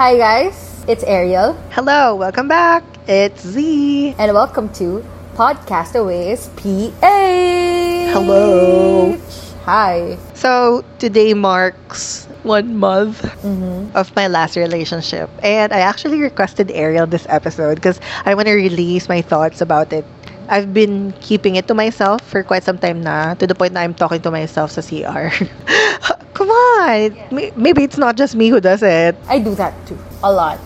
Hi guys, it's Ariel, Hello, welcome back. It's Z. and welcome to Podcastaways PA. Hello. Hi. So, today marks one month Mm-hmm. of my last relationship. And I actually requested Ariel this episode because I want to release my thoughts about it. I've been keeping it to myself for quite some time na, to the point na I'm talking to myself sa CR. May- Maybe it's not just me who does it. I do that too, a lot.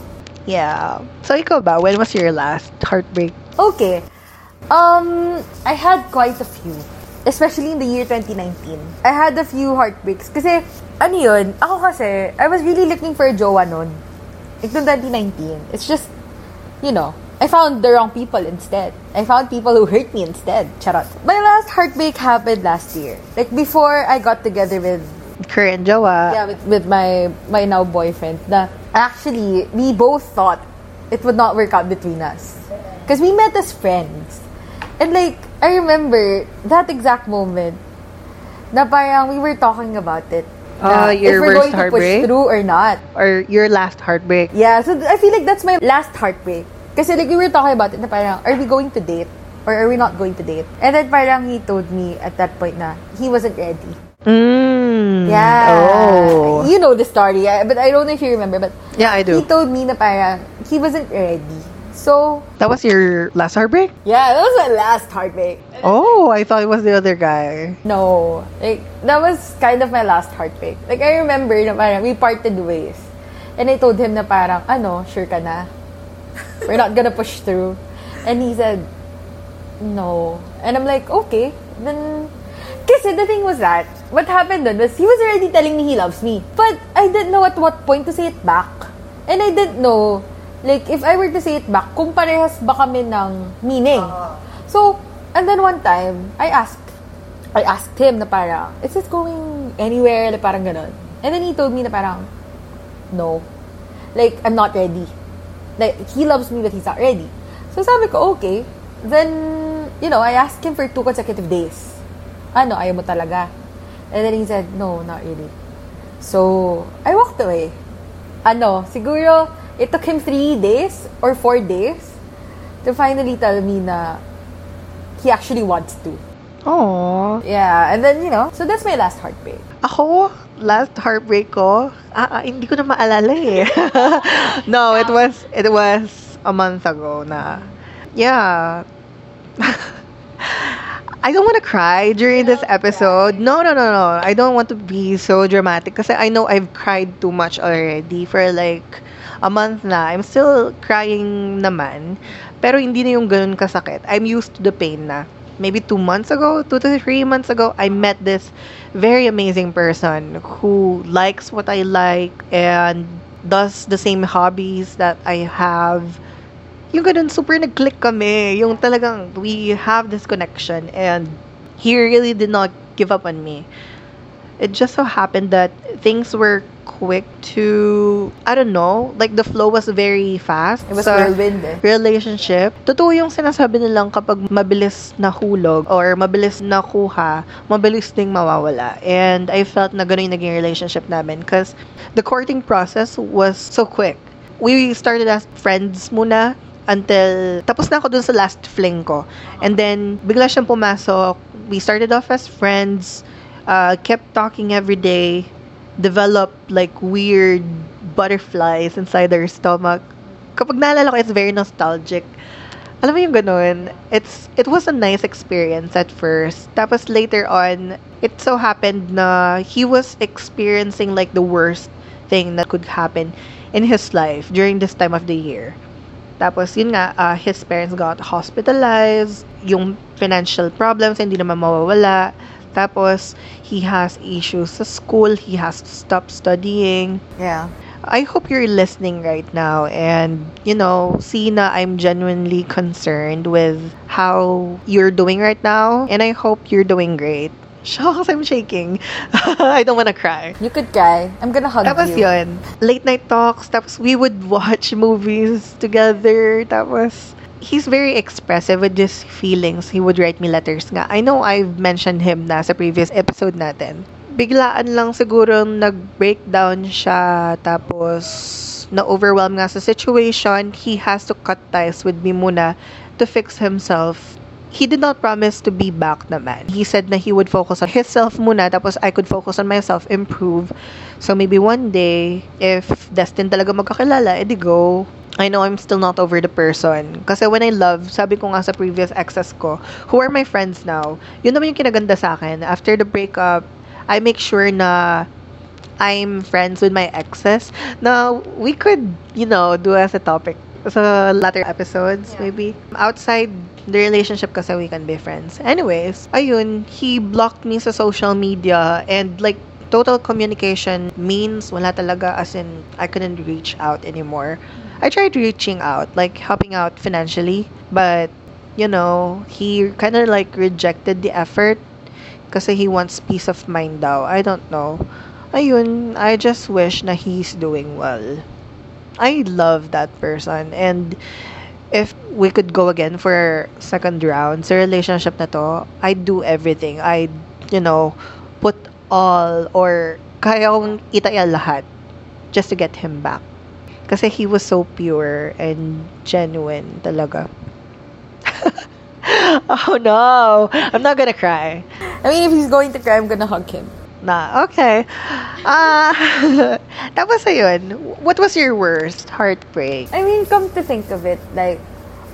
Yeah. So, ikaw ba? When was your last heartbreak? Okay. Um, I had quite a few. Especially in the year 2019. I had a few heartbreaks. Kasi, ano yun, ako kasi, I was really looking for a jowa nun. Like, noong 2019. It's just, you know, I found the wrong people instead. I found people who hurt me instead. Charot. My last heartbreak happened last year. Like, before I got together with Current jowa. yeah, with, with my my now boyfriend na actually we both thought it would not work out between us. Because we met as friends. And like I remember that exact moment na parang we were talking about it. Ah, your if we're worst going to heartbreak? push through or not. Or your last heartbreak? yeah so I feel like that's my last heartbreak. Kasi like we were talking about it na parang are we going to date? Or are we not going to date? And then parang he told me at that point na he wasn't ready Mm. Yeah. Oh. You know the story, yeah, but I don't know if you remember. But Yeah, I do. he told me na parang he wasn't ready. So, That was your last heartbreak? yeah, that was my last heartbreak. Oh, I thought it was the other guy. No, like, that was kind of my last heartbreak. Like, I remember na parang we parted ways. And I told him na parang, ano, sure ka na? We're not gonna push through. And he said, no. And I'm like, okay. Then, kasi the thing was that, what happened then was he was already telling me he loves me. But I didn't know at what point to say it back. And I didn't know, like, if I were to say it back, kung parehas ba kami ng meaning. So, and then one time, I asked, I asked him na parang, is this going anywhere? Like, parang ganun. And then he told me na parang, no. Like, I'm not ready. Like, he loves me, but he's not ready. So, sabi ko, okay. Then, you know, I asked him for two consecutive days. Ano, ayaw mo talaga? And then he said, no, not really. So, I walked away. Ano, siguro, it took him three days or four days to finally tell me na he actually wants to. Oh. Yeah, and then, you know, so that's my last heartbreak. Ako, last heartbreak ko, ah, ah, hindi ko na maalala eh. no, it was, it was a month ago na, yeah. I don't want to cry during this episode. No, no, no, no. I don't want to be so dramatic kasi I know I've cried too much already for like a month na. I'm still crying naman. Pero hindi na yung ganun kasakit. I'm used to the pain na. Maybe two months ago, two to three months ago, I met this very amazing person who likes what I like and does the same hobbies that I have yung ganun, super nag-click kami. Yung talagang, we have this connection and he really did not give up on me. It just so happened that things were quick to, I don't know, like the flow was very fast. It was sa whirlwind eh. relationship. Totoo yung sinasabi nilang kapag mabilis na hulog or mabilis na kuha, mabilis ding mawawala. And I felt na ganun yung naging relationship namin because the courting process was so quick. We started as friends muna until tapos na ako dun sa last fling ko. And then bigla siyang pumasok. We started off as friends, uh, kept talking every day, developed like weird butterflies inside our stomach. Kapag naalala ko, it's very nostalgic. Alam mo yung ganun, it's, it was a nice experience at first. Tapos later on, it so happened na he was experiencing like the worst thing that could happen in his life during this time of the year. Tapos, yun nga, uh, his parents got hospitalized. Yung financial problems, hindi naman mawawala. Tapos, he has issues sa school. He has to stop studying. Yeah. I hope you're listening right now and, you know, see na I'm genuinely concerned with how you're doing right now. And I hope you're doing great. Shucks, I'm shaking. I don't want to cry. You could cry. I'm gonna hug Tapos you. yun, late night talks, tapos we would watch movies together, tapos he's very expressive with his feelings. He would write me letters nga. I know I've mentioned him na sa previous episode natin. Biglaan lang siguro nag-breakdown siya, tapos Tapos, na-overwhelm nga sa situation, he has to cut ties with me muna to fix himself. He did not promise to be back naman. He said na he would focus on himself muna, tapos I could focus on myself, improve. So maybe one day, if destined talaga magkakilala, edi go. I know I'm still not over the person. Kasi when I love, sabi ko nga sa previous exes ko, who are my friends now, yun naman yung kinaganda sa akin. After the breakup, I make sure na I'm friends with my exes. Now, we could, you know, do as a topic sa latter episodes, maybe. Outside the relationship kasi we can be friends. Anyways, ayun, he blocked me sa social media and like, total communication means wala talaga as in I couldn't reach out anymore. I tried reaching out, like helping out financially, but you know, he kind of like rejected the effort kasi he wants peace of mind daw. I don't know. Ayun, I just wish na he's doing well. I love that person and if we could go again for second round sa relationship na to, I'd do everything. I you know, put all or kaya kong itaya lahat just to get him back. Kasi he was so pure and genuine talaga. oh no, I'm not gonna cry. I mean, if he's going to cry, I'm gonna hug him. Na, okay. Uh, tapos ayun, what was your worst heartbreak? I mean, come to think of it, like,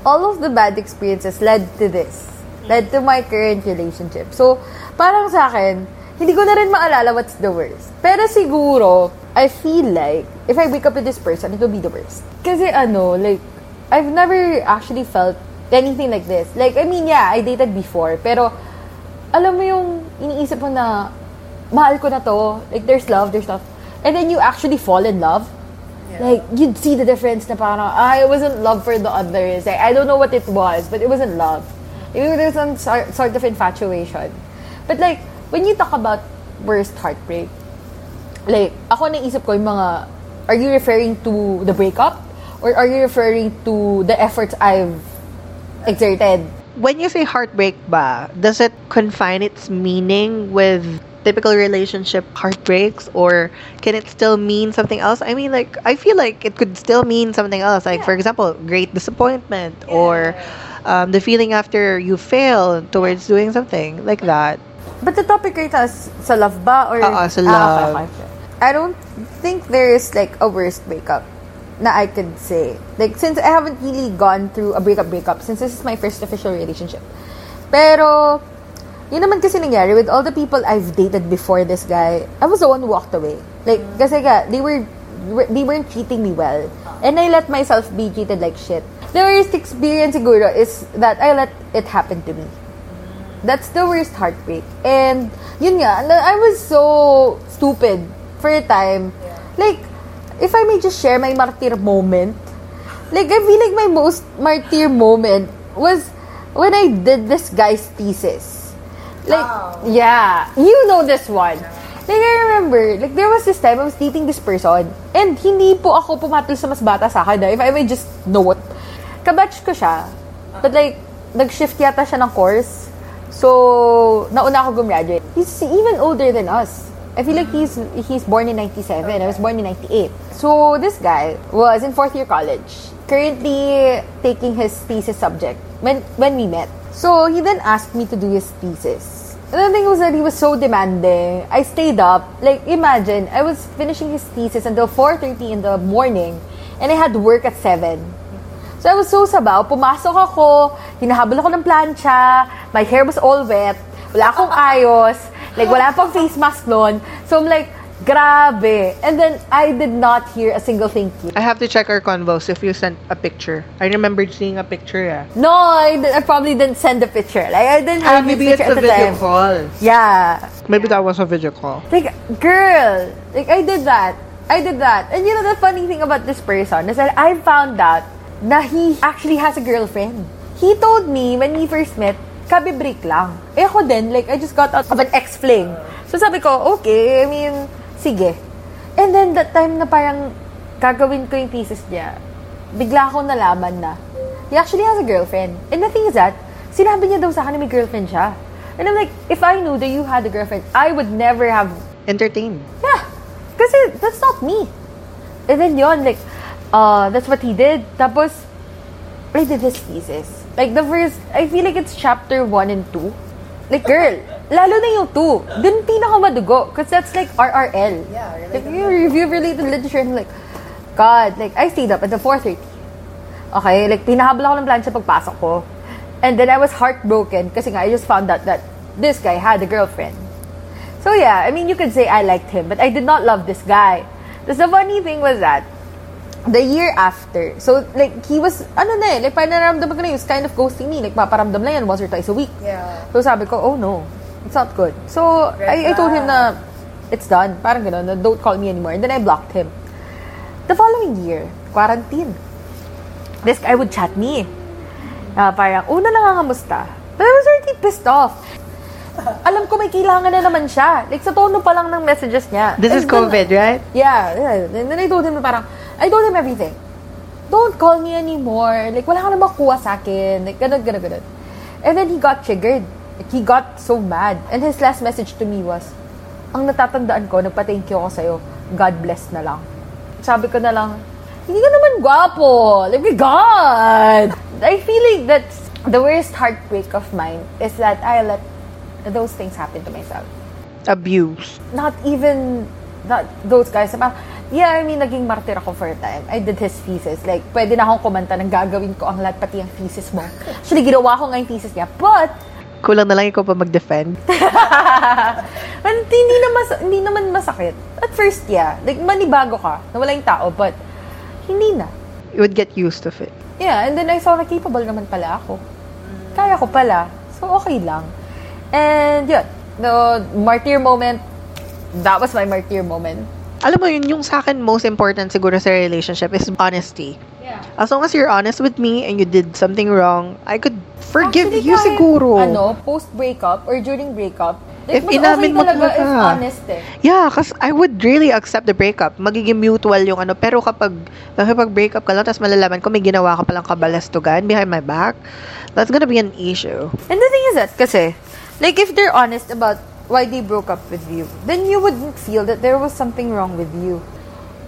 all of the bad experiences led to this. Led to my current relationship. So, parang sa akin, hindi ko na rin maalala what's the worst. Pero siguro, I feel like, if I wake up with this person, it will be the worst. Kasi ano, like, I've never actually felt anything like this. Like, I mean, yeah, I dated before, pero, alam mo yung iniisip mo na, mahal ko na to, like, there's love, there's love. And then you actually fall in love. Like, you'd see the difference na parang, ah, it wasn't love for the others. Like, I don't know what it was, but it wasn't love. Maybe there was some sort of infatuation. But like, when you talk about worst heartbreak, like, ako naisip ko yung mga, are you referring to the breakup? Or are you referring to the efforts I've exerted? When you say heartbreak ba, does it confine its meaning with typical relationship heartbreaks or can it still mean something else i mean like i feel like it could still mean something else like yeah. for example great disappointment yeah. or um, the feeling after you fail towards doing something like that but the topic right is sa love ba or uh, sa love ah, okay, okay. i don't think there's like a worst breakup na I could say. Like, since I haven't really gone through a breakup breakup, since this is my first official relationship. Pero, yun naman kasi nangyari with all the people I've dated before this guy, I was the one who walked away. Like, kasi ka, they were, they weren't treating me well. And I let myself be treated like shit. The worst experience siguro is that I let it happen to me. That's the worst heartbreak. And, yun nga, I was so stupid for a time. Like, if I may just share my martyr moment, like, I feel like my most martyr moment was when I did this guy's thesis. Like, wow. yeah. You know this one. Like, I remember, like, there was this time I was dating this person and hindi po ako pumatol sa mas bata sa akin. If I may just note. Kabatch ko siya. But like, nag-shift yata siya ng course. So, nauna ako gumraduate. He's even older than us. I feel like he's he's born in 97. I was born in 98. So, this guy was in fourth year college. Currently taking his thesis subject when when we met. So he then asked me to do his thesis. And the thing was that he was so demanding. I stayed up. Like, imagine, I was finishing his thesis until 4.30 in the morning. And I had work at 7. So I was so sabaw. Pumasok ako, hinahabol ako ng plancha, my hair was all wet, wala akong ayos, like wala pang face mask noon. So I'm like, Grabe. And then, I did not hear a single thank you. I have to check our convos if you sent a picture. I remember seeing a picture, yeah. No, I, I probably didn't send a picture. Like, I didn't have maybe it's a video time. call. Yeah. Maybe that was a video call. Like, girl, like, I did that. I did that. And you know, the funny thing about this person is that I found out that he actually has a girlfriend. He told me when we first met, kabi-break lang. Eh ako din, like, I just got out of an ex-fling. So sabi ko, okay, I mean, sige. And then, that time na parang gagawin ko yung thesis niya, bigla akong nalaman na he actually has a girlfriend. And the thing is that, sinabi niya daw sa akin na may girlfriend siya. And I'm like, if I knew that you had a girlfriend, I would never have... Entertained. Yeah. Kasi that's not me. And then yon like, Uh, that's what he did. Tapos, I did his thesis. Like, the first, I feel like it's chapter 1 and 2. Like, girl, lalo na yung 2. Dun pinakamadugo. Because that's like RRL. Yeah, Like, you review related literature and like, God, like, I stayed up at the 4.30. Okay, like, pinahabol ako ng plancha pagpasok ko. And then I was heartbroken kasi nga, I just found out that this guy had a girlfriend. So yeah, I mean, you could say I liked him, but I did not love this guy. Because the funny thing was that, the year after, so like, he was, ano na eh, like, parang nararamdaman ko na, he was kind of ghosting me. Like, paparamdam lang yan once or twice a week. Yeah. So sabi ko, oh no, it's not good. So, Red I, I told him na, it's done. Parang gano'n, na don't call me anymore. And then I blocked him. The following year, quarantine. This guy would chat me. Ah, parang, una nangangamusta. But I was already pissed off. Alam ko may kailangan na naman siya. Like, sa tono pa lang ng messages niya. This is And then- COVID, right? Yeah, yeah. And then I told him na parang, I told him everything. Don't call me anymore. Like, wala ka na makuha sa akin. Like, ganun, ganun, ganun. And then he got triggered. Like, he got so mad. And his last message to me was, ang natatandaan ko, nagpa-thank you ako sa'yo, God bless na lang. Sabi ko na lang, hindi ka naman gwapo. Like, my God! I feel like that's the worst heartbreak of mine is that I let those things happen to myself Abuse. not even not those guys. Yeah, I mean, naging martyr ako for a time. I did his thesis. Like, pwede na akong kumanta ng gagawin ko ang lahat, pati ang thesis mo. Actually, ginawa ko nga yung thesis niya. But, Kulang na lang ikaw pa mag-defend. hindi, na mas, hindi naman masakit. At first, yeah. Like, manibago ka. Nawala yung tao. But, hindi na. You would get used of it. Yeah, and then I saw na capable naman pala ako. Kaya ko pala. So, okay lang. And, yun. The martyr moment, that was my martyr moment. Alam mo yun, yung sa akin most important siguro sa relationship is honesty. Yeah. As long as you're honest with me and you did something wrong, I could forgive Actually, you kahit, siguro. Ano, post-breaking or during breakup, like, If inamin okay mo talaga talaga. honest eh. Yeah, kasi I would really accept the breakup. Magiging mutual yung ano. Pero kapag nakipag-breakup ka lang, tapos malalaman ko may ginawa ka palang kabalastugan behind my back, that's gonna be an issue. And the thing is that, kasi, like, if they're honest about why they broke up with you, then you wouldn't feel that there was something wrong with you.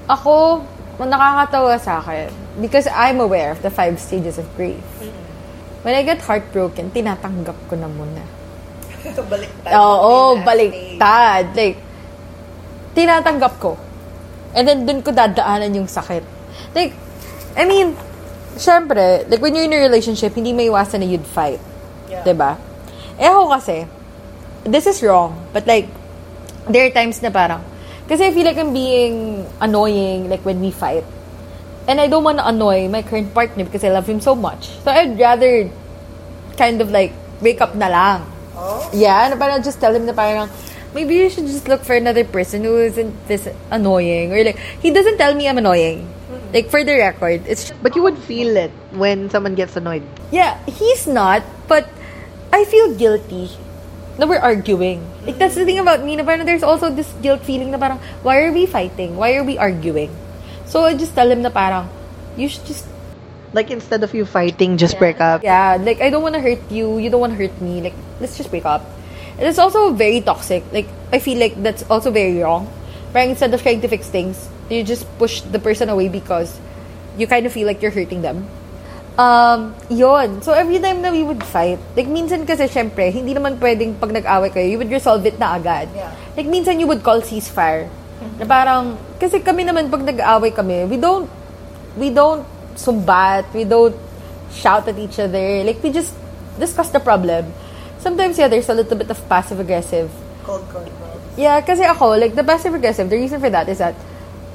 Ako, nakakatawa sa akin because I'm aware of the five stages of grief. When I get heartbroken, tinatanggap ko na muna. baliktad. Oo, Last baliktad. Like, tinatanggap ko. And then, dun ko dadaanan yung sakit. Like, I mean, syempre, like, when you're in a relationship, hindi may iwasan na you'd fight. Yeah. 'Di ba? Eh ako kasi, this is wrong, but like, there are times na parang, kasi I feel like I'm being annoying, like, when we fight. And I don't want to annoy my current partner because I love him so much. So I'd rather kind of like, wake up na lang. Oh? Yeah, na parang just tell him na parang, maybe you should just look for another person who isn't this annoying. Or like, he doesn't tell me I'm annoying. Mm-hmm. Like, for the record, it's just, But you would feel it when someone gets annoyed. yeah, he's not, but I feel guilty na we're arguing. Like, that's the thing about me, na parang there's also this guilt feeling na parang, why are we fighting? Why are we arguing? So, I just tell him na parang, you should just Like, instead of you fighting, just break up. Yeah, like I don't want to hurt you. You don't want to hurt me. Like let's just break up. And it's also very toxic. Like I feel like that's also very wrong. Parang instead of trying to fix things, you just push the person away because you kind of feel like you're hurting them. Um, yon. So every time na we would fight, like minsan kasi syempre, hindi naman pwedeng pag nag-away kayo, you would resolve it na agad. Yeah. Like minsan you would call ceasefire. Na parang, kasi kami naman pag nag-away kami, we don't, we don't sumbat, we don't shout at each other. Like we just discuss the problem. Sometimes, yeah, there's a little bit of passive-aggressive. Cold, cold, cold. Yeah, kasi ako, like, the passive-aggressive, the reason for that is that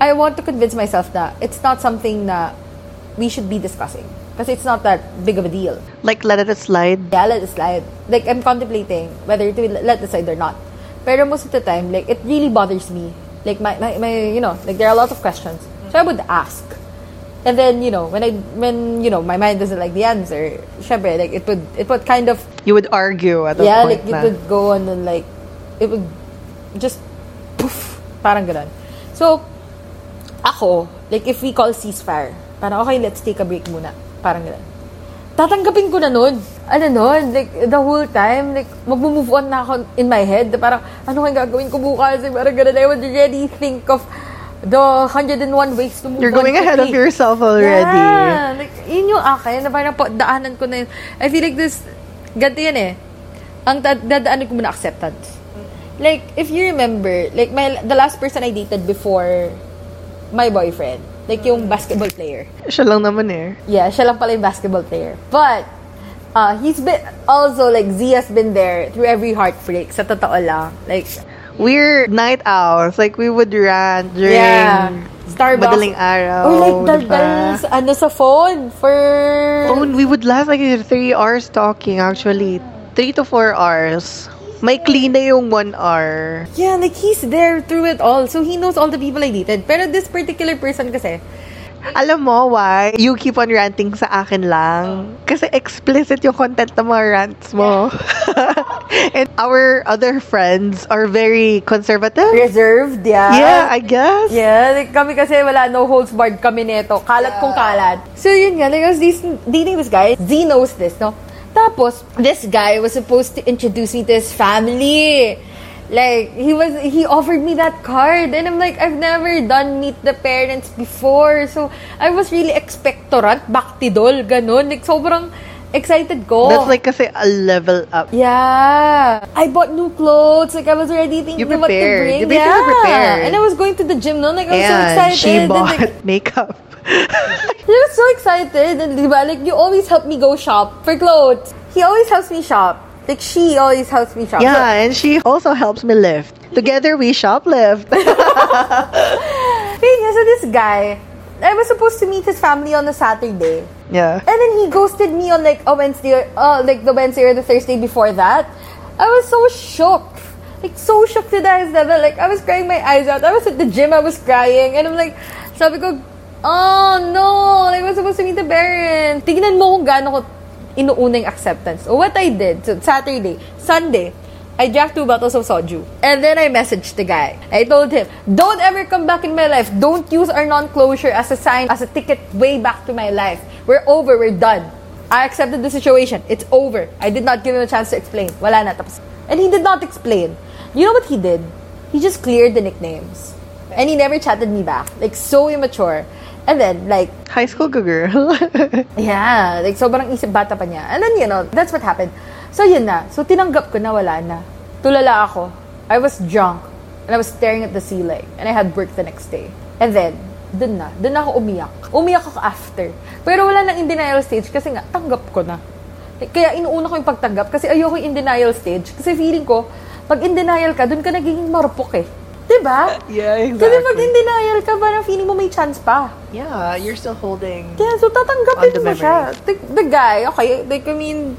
I want to convince myself na it's not something na we should be discussing. Kasi it's not that big of a deal. Like, let it slide. Yeah, let it slide. Like, I'm contemplating whether to let it slide or not. Pero most of the time, like, it really bothers me. Like, my, my, my you know, like, there are a lot of questions. So I would ask. And then, you know, when I, when, you know, my mind doesn't like the answer, syempre, like, it would, it would kind of You would argue at yeah, point like it would go on and like it would just poof, parang ganun. So, ako, like if we call ceasefire, parang okay, let's take a break muna. Parang ganun. Tatanggapin ko na nun. Ano nun, like the whole time, like mag-move on na ako in my head. Parang, ano kaya gagawin ko bukas? Like, parang ganun. I would already think of the 101 ways to move You're going ahead of yourself already. Yeah. Like, yun yung akin, na parang po, daanan ko na yun. I feel like this, ganito yan eh. Ang da- dadaanan ko muna acceptance. Like, if you remember, like, my, the last person I dated before my boyfriend, like yung basketball player. Siya lang naman eh. Yeah, siya lang pala yung basketball player. But, uh, he's been, also, like, Z has been there through every heartbreak. Sa totoo lang. Like, We're night owls. Like, we would rant during yeah. Starbucks. madaling araw. Or like, diba? daldal sa, ano, sa phone for... Oh, we would last like three hours talking actually. Three to four hours. May clean na yung one hour. Yeah, like, he's there through it all. So, he knows all the people I dated. Pero this particular person kasi, Alam mo why? You keep on ranting sa akin lang. Kasi explicit yung content ng mga rants mo. And our other friends are very conservative. reserved, yeah. Yeah, I guess. Yeah, like kami kasi wala, no holds barred kami neto. Kalat kung kalat. So yun nga, like I was this, dating this guy. Z knows this, no? Tapos, this guy was supposed to introduce me to his family. Like, he was, he offered me that card. And I'm like, I've never done meet the parents before. So, I was really expectorant, baktidol, ganun. Like, sobrang excited ko. That's like kasi a level up. Yeah. I bought new clothes. Like, I was already thinking what to bring. You yeah. prepared. And I was going to the gym, no? Like, I was so And excited. she bought like, makeup. He was so excited. And, di ba, like, you always help me go shop for clothes. He always helps me shop. Like, she always helps me shop. yeah, and she also helps me lift. Together we shoplift. So, nga, so this guy, I was supposed to meet his family on a Saturday. yeah. And then he ghosted me on like a Wednesday, or, uh, like the Wednesday or the Thursday before that. I was so shook. Like, so shook to the eyes level. Like, I was crying my eyes out. I was at the gym, I was crying. And I'm like, sabi ko, oh no, like, I was supposed to meet the parents. Tignan mo kung gaano ko inuuna yung acceptance. What I did, so Saturday, Sunday, I drank two bottles of soju. And then I messaged the guy. I told him, don't ever come back in my life. Don't use our non-closure as a sign, as a ticket way back to my life. We're over. We're done. I accepted the situation. It's over. I did not give him a chance to explain. Wala na. Tapos. And he did not explain. You know what he did? He just cleared the nicknames. And he never chatted me back. Like, so immature. And then, like, High school girl. Yeah, like sobrang isip bata pa niya. And then, you know, that's what happened. So, yun na. So, tinanggap ko na wala na. Tulala ako. I was drunk. And I was staring at the ceiling. And I had work the next day. And then, dun na. Dun na ako umiyak. Umiyak ako after. Pero wala nang in denial stage kasi nga, tanggap ko na. Kaya inuuna ko yung pagtanggap kasi ayoko yung in denial stage. Kasi feeling ko, pag in denial ka, dun ka nagiging marupok eh. Diba? yeah, Kasi pag in denial ka, parang feeling mo may chance pa. Yeah, you're still holding. Yeah, so tatanggapin mo siya. The, the guy, okay, like, I mean,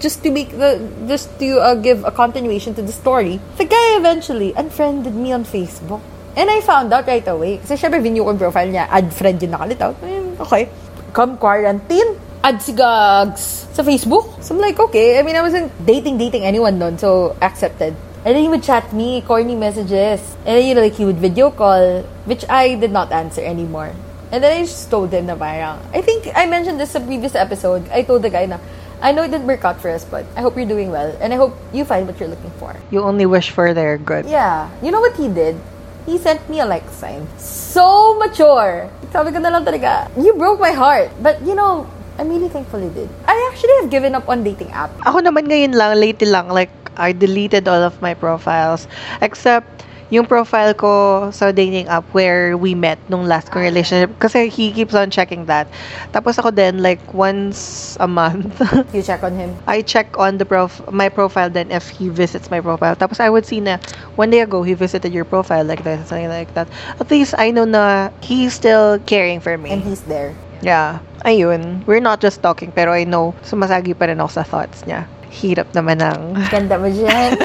just to make the, just to uh, give a continuation to the story, the guy eventually unfriended me on Facebook. And I found out right away. Kasi syempre, view ko yung profile niya, add friend yung nakalitaw. Ayun, okay. Come quarantine, add si Gags sa Facebook. So I'm like, okay. I mean, I wasn't dating, dating anyone nun, so accepted. And then he would chat me, corny messages. And then, you know, like, he would video call, which I did not answer anymore. And then I just told him na parang, I think I mentioned this sa previous episode. I told the guy na, I know it didn't work out for us, but I hope you're doing well. And I hope you find what you're looking for. You only wish for their good. Yeah. You know what he did? He sent me a like sign. So mature. Sabi ko na lang talaga, you broke my heart. But, you know, I'm really thankful you did. I actually have given up on dating app. Ako naman ngayon lang, lately lang, like, I deleted all of my profiles. Except, yung profile ko sa dating app where we met nung last kong relationship. Kasi he keeps on checking that. Tapos ako din, like, once a month, You check on him. I check on the prof my profile then if he visits my profile. Tapos I would see na one day ago he visited your profile like that, something like that. At least I know na he's still caring for me. And he's there. Yeah. Ayun. We're not just talking pero I know sumasagi pa rin ako sa thoughts niya. Hirap naman ng Ganda mo dyan.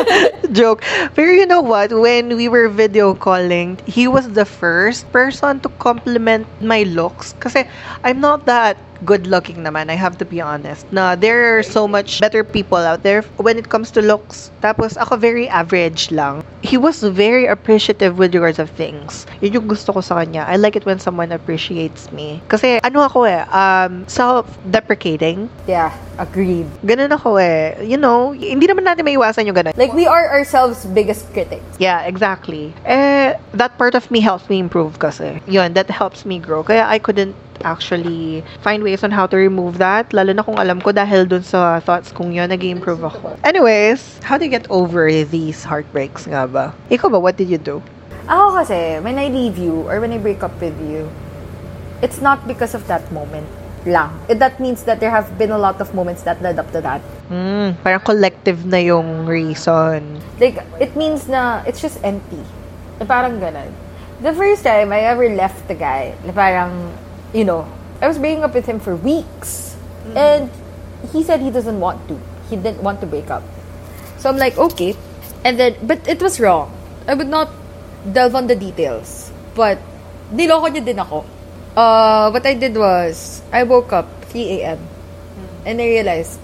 joke. Pero you know what? When we were video calling, he was the first person to compliment my looks. Kasi I'm not that good looking naman. I have to be honest. Na there are so much better people out there when it comes to looks. Tapos ako very average lang. He was very appreciative with regards of things. Yun yung gusto ko sa kanya. I like it when someone appreciates me. Kasi ano ako eh, um, self-deprecating. Yeah, agreed. Ganun ako eh. You know, hindi naman natin maiwasan yung ganun. Like, we are ourselves' biggest critics. Yeah, exactly. Eh, that part of me helps me improve kasi. Yun, that helps me grow. Kaya I couldn't actually find ways on how to remove that. Lalo na kung alam ko dahil dun sa thoughts kong yun, nag-improve ako. Anyways, how do you get over these heartbreaks nga ba? Ikaw ba, what did you do? Ako kasi, when I leave you or when I break up with you, it's not because of that moment lang. It, that means that there have been a lot of moments that led up to that. Hmm, parang collective na yung reason. Like, it means na it's just empty. Parang ganun. The first time I ever left the guy, parang, you know, I was breaking up with him for weeks. And he said he doesn't want to. He didn't want to break up. So I'm like, okay. And then, but it was wrong. I would not delve on the details. But, niloko niya din ako. Uh, what I did was, I woke up 3 a.m. And I realized,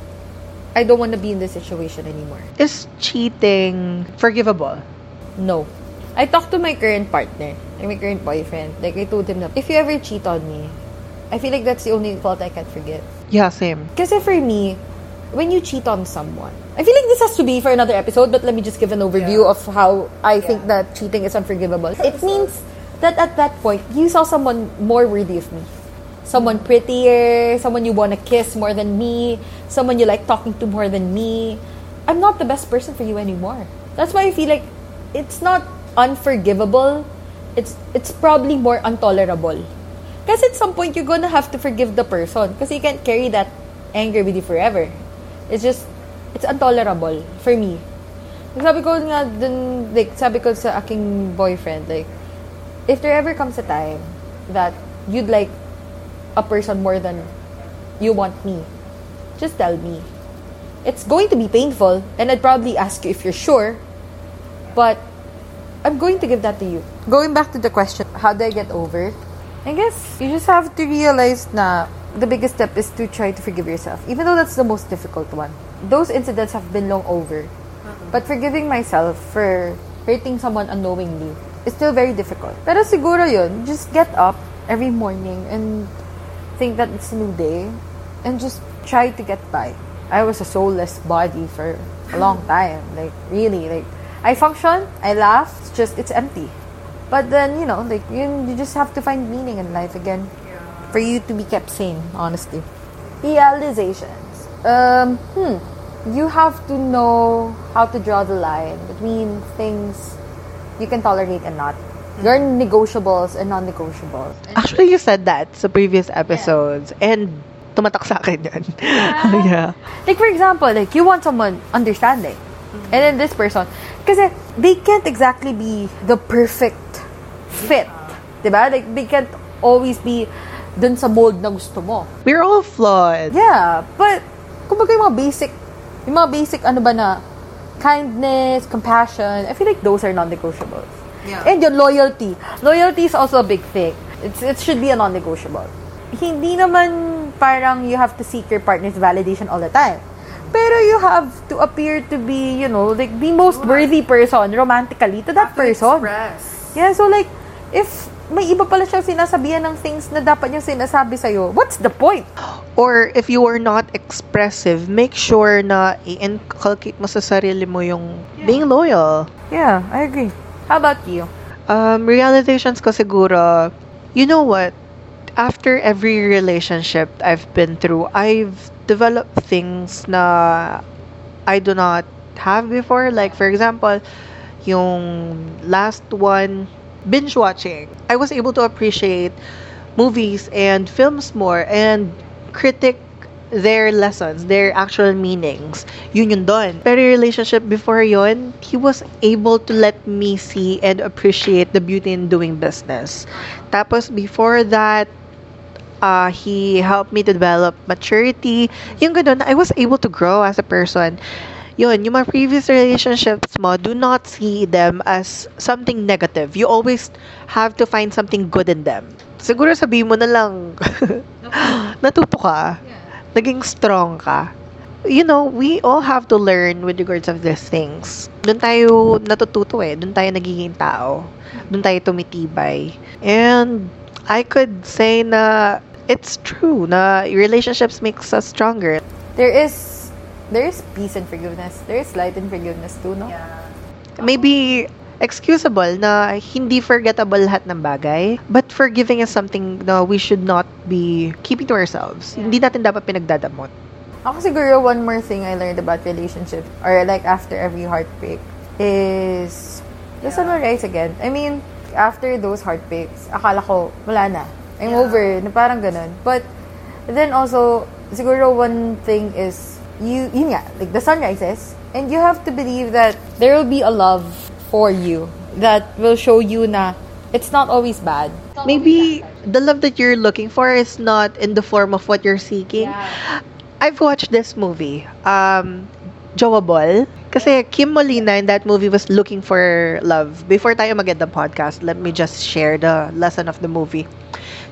I don't want to be in this situation anymore. Is cheating forgivable? No. I talked to my current partner, my current boyfriend. Like, I told him that if you ever cheat on me, I feel like that's the only fault I can't forgive. Yeah, same. Kasi for me, when you cheat on someone, I feel like this has to be for another episode, but let me just give an overview of how I think that cheating is unforgivable. It means that at that point, you saw someone more worthy of me. Someone prettier, someone you want to kiss more than me, someone you like talking to more than me. I'm not the best person for you anymore. That's why I feel like it's not unforgivable. It's it's probably more intolerable. Because at some point, you're gonna have to forgive the person. Because you can't carry that anger with you forever. It's just, it's intolerable for me. Sabi ko nga dun, like, sabi ko sa aking boyfriend, like, if there ever comes a time that you'd like a person more than you want me, just tell me. It's going to be painful, and I'd probably ask you if you're sure, but I'm going to give that to you. Going back to the question, how do I get over? I guess you just have to realize na the biggest step is to try to forgive yourself, even though that's the most difficult one. Those incidents have been long over, uh-huh. but forgiving myself for hurting someone unknowingly is still very difficult. Pero siguro yun, just get up every morning and think that it's a new day and just try to get by. I was a soulless body for a long time. Like, really, like, I function, I laugh, it's just, it's empty. But then, you know, like, you, you just have to find meaning in life again for you to be kept sane, honestly. Realizations. Um, hmm. You have to know how to draw the line between things you can tolerate and not. Your negotiables and non-negotiables. Actually, you said that sa previous episodes. And tumatak sa akin yun. yeah. Like, for example, like, you want someone understanding. And then this person, kasi they can't exactly be the perfect fit. Diba? Like, they can't always be dun sa mold na gusto mo. We're all flawed. Yeah, but, kumbaga yung mga basic, yung mga basic ano ba na, kindness, compassion, I feel like those are non-negotiables. Yeah. And your loyalty. Loyalty is also a big thing. It's, it should be a non-negotiable. Hindi naman parang you have to seek your partner's validation all the time. Pero you have to appear to be, you know, like the most worthy person romantically to that person. Express. Yeah, so like, if may iba pala siyang sinasabihan ng things na dapat niyang sinasabi sa'yo, what's the point? Or if you are not expressive, make sure na i-inculcate mo sa sarili mo yung being loyal. Yeah, I agree. How about you? Um, realizations ko siguro, you know what? After every relationship I've been through, I've developed things na I do not have before. Like, for example, yung last one, binge watching. I was able to appreciate movies and films more and critic their lessons, their actual meanings. Yun yun doon. Pero relationship before yon, he was able to let me see and appreciate the beauty in doing business. Tapos before that, uh, he helped me to develop maturity. Yung ganun, I was able to grow as a person. Yun, yung mga previous relationships mo, do not see them as something negative. You always have to find something good in them. Siguro sabihin mo na lang, natuto ka. Naging strong ka. You know, we all have to learn with regards of these things. Doon tayo natututo eh. Doon tayo nagiging tao. Doon tayo tumitibay. And I could say na it's true na relationships makes us stronger. There is there is peace and forgiveness. There is light and forgiveness too, no? maybe excusable na hindi forgettable lahat ng bagay. But forgiving is something na we should not be keeping to ourselves. Hindi natin dapat pinagdadamot. Ako siguro one more thing I learned about relationship or like after every heartbreak is just summarize again. I mean, after those heartbreaks, akala ko wala na. I'm over, na parang ganun. But then also siguro one thing is you yun nga, like the sun rises and you have to believe that there will be a love for you that will show you na it's not always bad. Maybe the love that you're looking for is not in the form of what you're seeking. I've watched this movie, um, Jowa Ball. Kasi Kim Molina in that movie was looking for love. Before tayo mag the podcast, let me just share the lesson of the movie.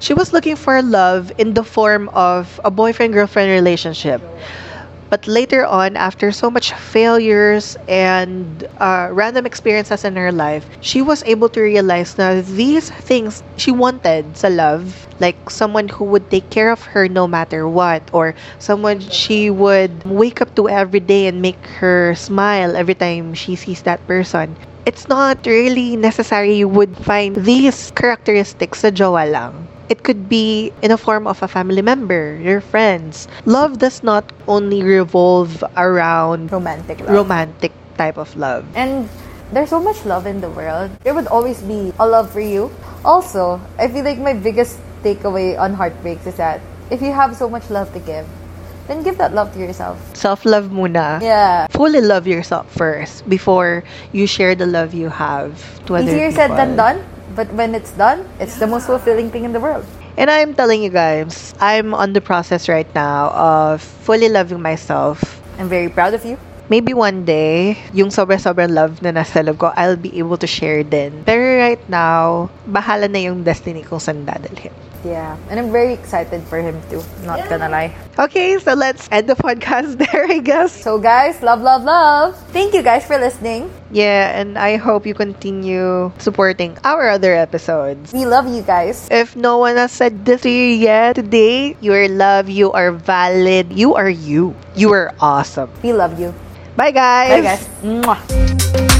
She was looking for love in the form of a boyfriend-girlfriend relationship. But later on, after so much failures and uh, random experiences in her life, she was able to realize that these things she wanted sa love, like someone who would take care of her no matter what, or someone she would wake up to every day and make her smile every time she sees that person. It's not really necessary you would find these characteristics sa jowa lang. It could be in a form of a family member, your friends. Love does not only revolve around Romantic love. romantic type of love. And there's so much love in the world. There would always be a love for you. Also, I feel like my biggest takeaway on heartbreaks is that if you have so much love to give, then give that love to yourself. Self-love muna. Yeah. Fully love yourself first before you share the love you have to other Easier said than done, but when it's done, it's the most fulfilling thing in the world. And I'm telling you guys, I'm on the process right now of fully loving myself. I'm very proud of you. Maybe one day, yung sobra-sobrang love na nasa loob ko, I'll be able to share din. Pero right now, bahala na yung destiny kung saan dadalhin. Yeah. And I'm very excited for him too. Not gonna lie. Okay, so let's end the podcast there, I guess. So guys, love, love, love. Thank you guys for listening. Yeah, and I hope you continue supporting our other episodes. We love you guys. If no one has said this to you yet today, you are loved, you are valid, you are you. You are awesome. We love you. Bye, guys. Bye guys. Mwah.